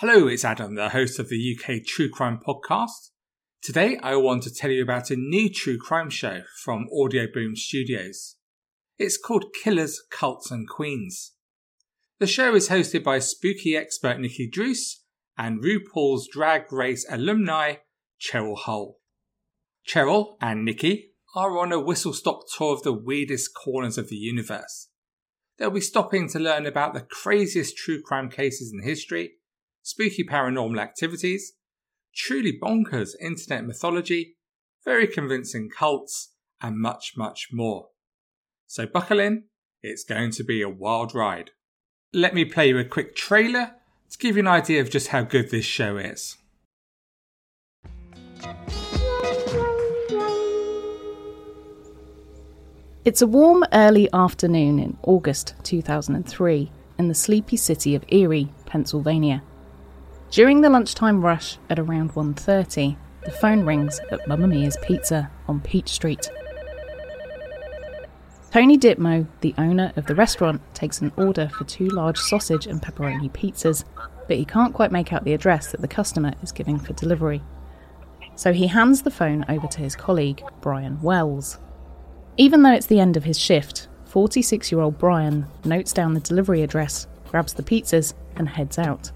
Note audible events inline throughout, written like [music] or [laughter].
Hello, it's Adam, the host of the UK True Crime Podcast. Today, I want to tell you about a new true crime show from Audio Boom Studios. It's called Killers, Cults and Queens. The show is hosted by spooky expert Nikki Druce and RuPaul's Drag Race alumni Cheryl Hole. Cheryl and Nikki are on a whistle stop tour of the weirdest corners of the universe. They'll be stopping to learn about the craziest true crime cases in history, spooky paranormal activities, truly bonkers internet mythology, very convincing cults, and much, much more. So buckle in, it's going to be a wild ride. Let me play you a quick trailer to give you an idea of just how good this show is. It's a warm early afternoon in August 2003 in the sleepy city of Erie, Pennsylvania. During the lunchtime rush at around 1:30, the phone rings at Mamma Mia's Pizza on Peach Street. Tony Ditmo, the owner of the restaurant, takes an order for two large sausage and pepperoni pizzas, but he can't quite make out the address that the customer is giving for delivery. So he hands the phone over to his colleague, Brian Wells. Even though it's the end of his shift, 46 year old Brian notes down the delivery address, grabs the pizzas, and heads out.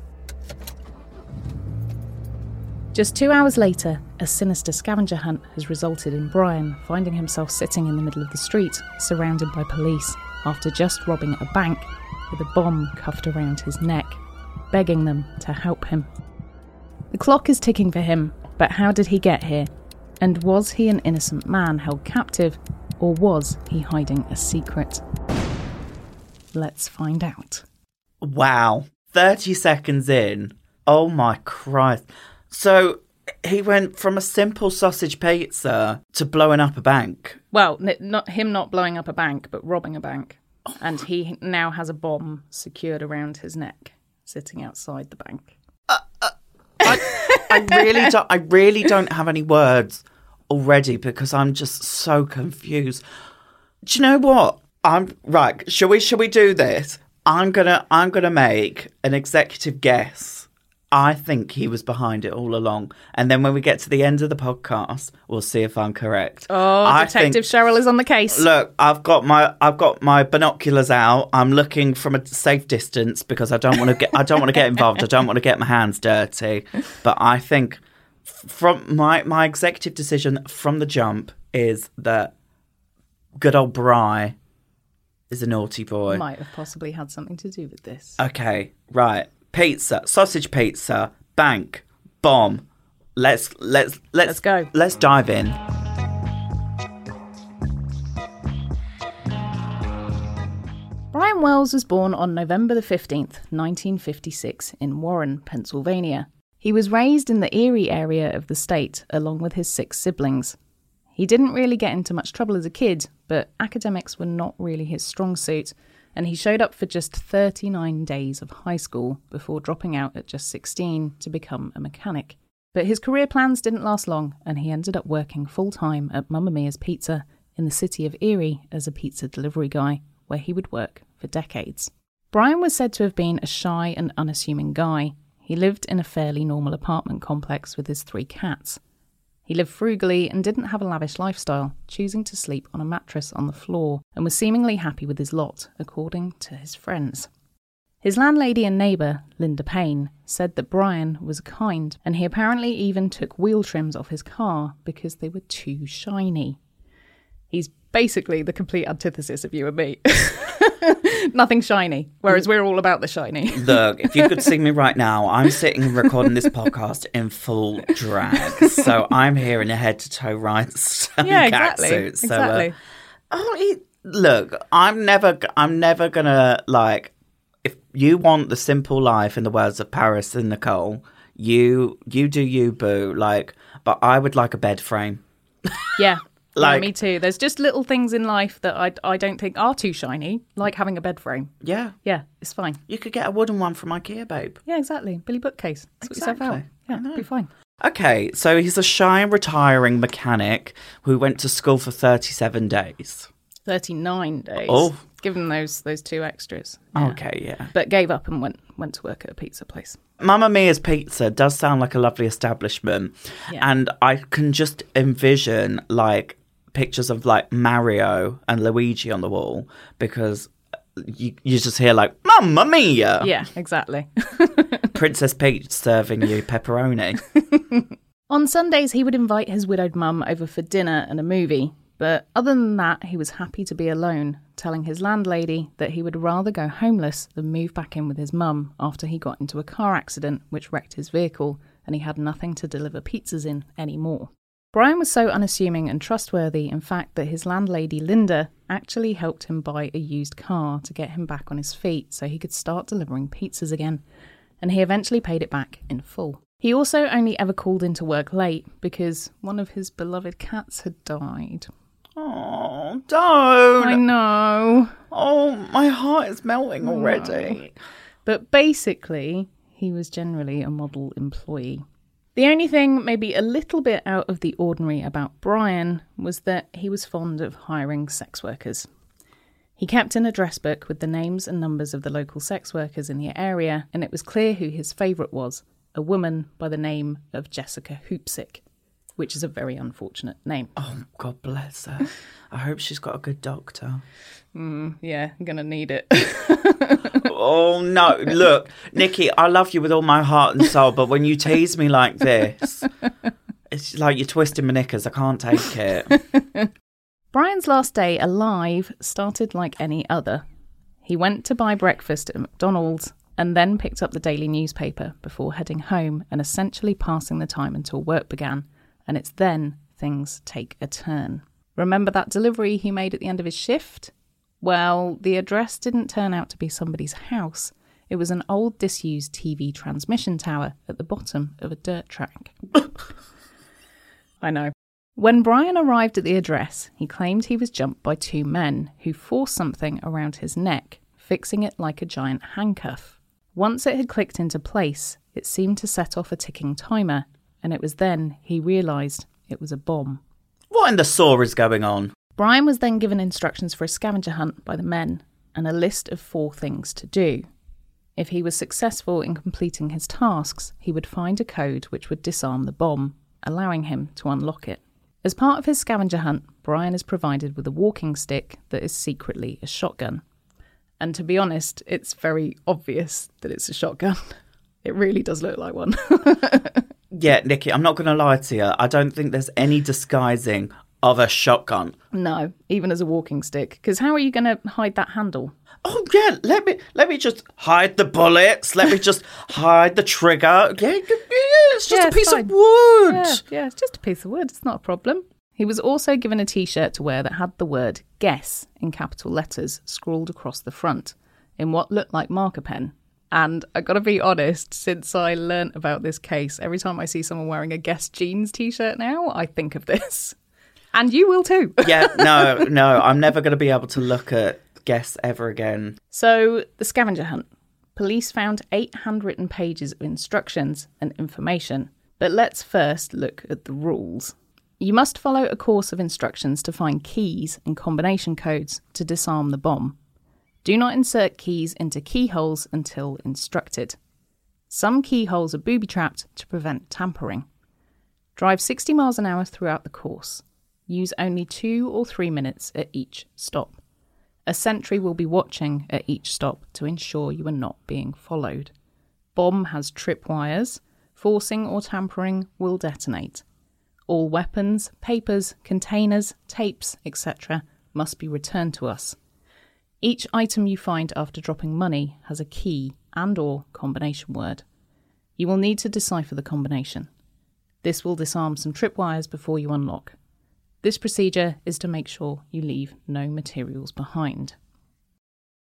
Just two hours later, a sinister scavenger hunt has resulted in Brian finding himself sitting in the middle of the street, surrounded by police, after just robbing a bank with a bomb cuffed around his neck, begging them to help him. The clock is ticking for him, but how did he get here? And was he an innocent man held captive, or was he hiding a secret? Let's find out. Wow. 30 seconds in. Oh my Christ. So he went from a simple sausage pizza to blowing up a bank. Well, n- not him not blowing up a bank, but robbing a bank. Oh. and he now has a bomb secured around his neck, sitting outside the bank. Uh, uh, I really don't I really don't have any words already because I'm just so confused. Do you know what? I'm right, shall we shall we do this? I'm gonna I'm gonna make an executive guess. I think he was behind it all along. And then when we get to the end of the podcast, we'll see if I'm correct. Oh, I Detective think- Cheryl is on the case. Look, I've got my I've got my binoculars out. I'm looking from a safe distance because I don't want to get I don't want to get involved. I don't want to get my hands dirty. But I think from my my executive decision from the jump is that good old Bry is a naughty boy. Might have possibly had something to do with this. Okay, right. Pizza, sausage pizza, bank, bomb. Let's let's let's Let's go. Let's dive in. Brian Wells was born on November the 15th, 1956, in Warren, Pennsylvania. He was raised in the Erie area of the state along with his six siblings. He didn't really get into much trouble as a kid, but academics were not really his strong suit, and he showed up for just 39 days of high school before dropping out at just 16 to become a mechanic. But his career plans didn't last long, and he ended up working full time at Mamma Mia's Pizza in the city of Erie as a pizza delivery guy, where he would work for decades. Brian was said to have been a shy and unassuming guy. He lived in a fairly normal apartment complex with his three cats. He lived frugally and didn't have a lavish lifestyle, choosing to sleep on a mattress on the floor, and was seemingly happy with his lot, according to his friends. His landlady and neighbour, Linda Payne, said that Brian was kind, and he apparently even took wheel trims off his car because they were too shiny. He's basically the complete antithesis of you and me. [laughs] [laughs] Nothing shiny, whereas we're all about the shiny. [laughs] Look, if you could see me right now, I'm sitting and recording this podcast in full drag. So I'm here in a head to toe rhinestone [laughs] Yeah, exactly. catsuit. So, exactly. uh, oh, it, look, I'm never, I'm never gonna like. If you want the simple life in the words of Paris and Nicole. You you do you, boo. Like, but I would like a bed frame. Yeah. Like- yeah, me too. There's just little things in life that I, I don't think are too shiny, like having a bed frame. Yeah. Yeah, it's fine. You could get a wooden one from IKEA, babe. Yeah, exactly. Billy bookcase. Sort yourself out. Exactly. Yeah, be fine. Okay, so he's a shy retiring mechanic who went to school for 37 days. 39 days. Oh. Given those those two extras. Okay, yeah. But gave up and went went to work at a pizza place. Mamma Mia's Pizza does sound like a lovely establishment. Yeah. And I can just envision like pictures of like Mario and Luigi on the wall because you, you just hear like, Mamma Mia! Yeah, exactly. [laughs] Princess Peach serving you pepperoni. [laughs] On Sundays, he would invite his widowed mum over for dinner and a movie, but other than that, he was happy to be alone, telling his landlady that he would rather go homeless than move back in with his mum after he got into a car accident which wrecked his vehicle and he had nothing to deliver pizzas in anymore. Brian was so unassuming and trustworthy, in fact, that his landlady Linda actually helped him buy a used car to get him back on his feet so he could start delivering pizzas again, and he eventually paid it back in full. He also only ever called into work late because one of his beloved cats had died. oh, don't! I know. Oh, my heart is melting already. But basically, he was generally a model employee. The only thing maybe a little bit out of the ordinary about Brian was that he was fond of hiring sex workers. He kept an address book with the names and numbers of the local sex workers in the area, and it was clear who his favourite was a woman by the name of Jessica Hoopsick, which is a very unfortunate name. Oh, God bless her. I hope she's got a good doctor. Mm, yeah, I'm gonna need it. [laughs] Oh no! Look, Nikki, I love you with all my heart and soul, but when you tease me like this, it's like you're twisting my knickers. I can't take it. Brian's last day alive started like any other. He went to buy breakfast at McDonald's and then picked up the daily newspaper before heading home and essentially passing the time until work began. And it's then things take a turn. Remember that delivery he made at the end of his shift? Well, the address didn't turn out to be somebody's house. It was an old disused TV transmission tower at the bottom of a dirt track. [laughs] I know. When Brian arrived at the address, he claimed he was jumped by two men who forced something around his neck, fixing it like a giant handcuff. Once it had clicked into place, it seemed to set off a ticking timer, and it was then he realised it was a bomb. What in the saw is going on? Brian was then given instructions for a scavenger hunt by the men and a list of four things to do. If he was successful in completing his tasks, he would find a code which would disarm the bomb, allowing him to unlock it. As part of his scavenger hunt, Brian is provided with a walking stick that is secretly a shotgun. And to be honest, it's very obvious that it's a shotgun. [laughs] It really does look like one. [laughs] Yeah, Nikki, I'm not going to lie to you. I don't think there's any disguising of a shotgun. no, even as a walking stick. Because how are you going to hide that handle? Oh yeah, let me let me just hide the bullets. Let me just [laughs] hide the trigger. Yeah, yeah, it's just Yeah, a piece fine. of wood. Yeah, yeah, it's just a piece of wood. It's not a problem. He was also given a t shirt to wear that had the word guess in capital letters scrawled across the front in what looked like marker pen. And I gotta be honest, since I learnt about this case, every time I see someone wearing a Guess Jeans t shirt now, I think of this. [laughs] And you will too. [laughs] yeah, no, no, I'm never going to be able to look at guests ever again. So, the scavenger hunt. Police found eight handwritten pages of instructions and information. But let's first look at the rules. You must follow a course of instructions to find keys and combination codes to disarm the bomb. Do not insert keys into keyholes until instructed. Some keyholes are booby trapped to prevent tampering. Drive 60 miles an hour throughout the course. Use only two or three minutes at each stop. A sentry will be watching at each stop to ensure you are not being followed. Bomb has tripwires. Forcing or tampering will detonate. All weapons, papers, containers, tapes, etc. must be returned to us. Each item you find after dropping money has a key and or combination word. You will need to decipher the combination. This will disarm some tripwires before you unlock. This procedure is to make sure you leave no materials behind.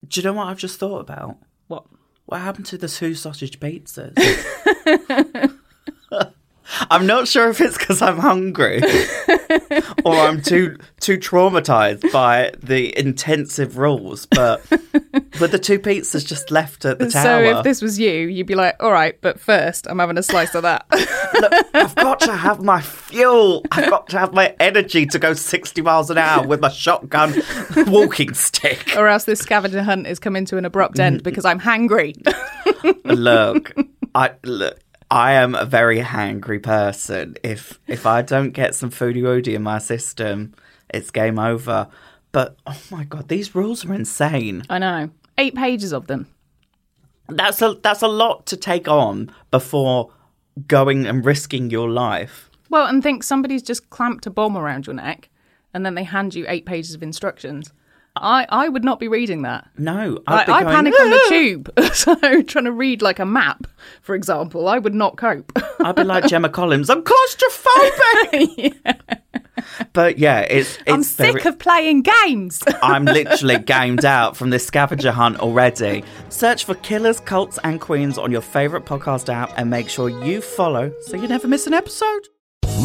Do you know what I've just thought about? What? What happened to the two sausage pizzas? [laughs] I'm not sure if it's because I'm hungry [laughs] or I'm too too traumatized by the intensive rules, but [laughs] with the two pizzas just left at the So [laughs] tower, So if this was you, you'd be like, all right, but first I'm having a slice of that. [laughs] Look, I've got to have my fuel. I've got to have my energy to go 60 miles an hour with my shotgun [laughs] walking stick. or else this scavenger hunt is coming to an abrupt end mm. because I'm hangry. look, I look. I am a very hangry person. If if I don't get some foodie woody in my system, it's game over. But oh my god, these rules are insane. I know. Eight pages of them. That's a that's a lot to take on before going and risking your life. Well, and think somebody's just clamped a bomb around your neck and then they hand you eight pages of instructions. I, I would not be reading that. No, I, I'd be I going, panic on the tube. [laughs] So trying to read like a map, for example, I would not cope. I'd be like Gemma Collins. I'm claustrophobic. [laughs] But yeah, it's, it's I'm sick very- of playing games. [laughs] I'm literally gamed out from this scavenger hunt already. Search for Killers, Cults, and Queens on your favourite podcast app and make sure you follow so you never miss an episode.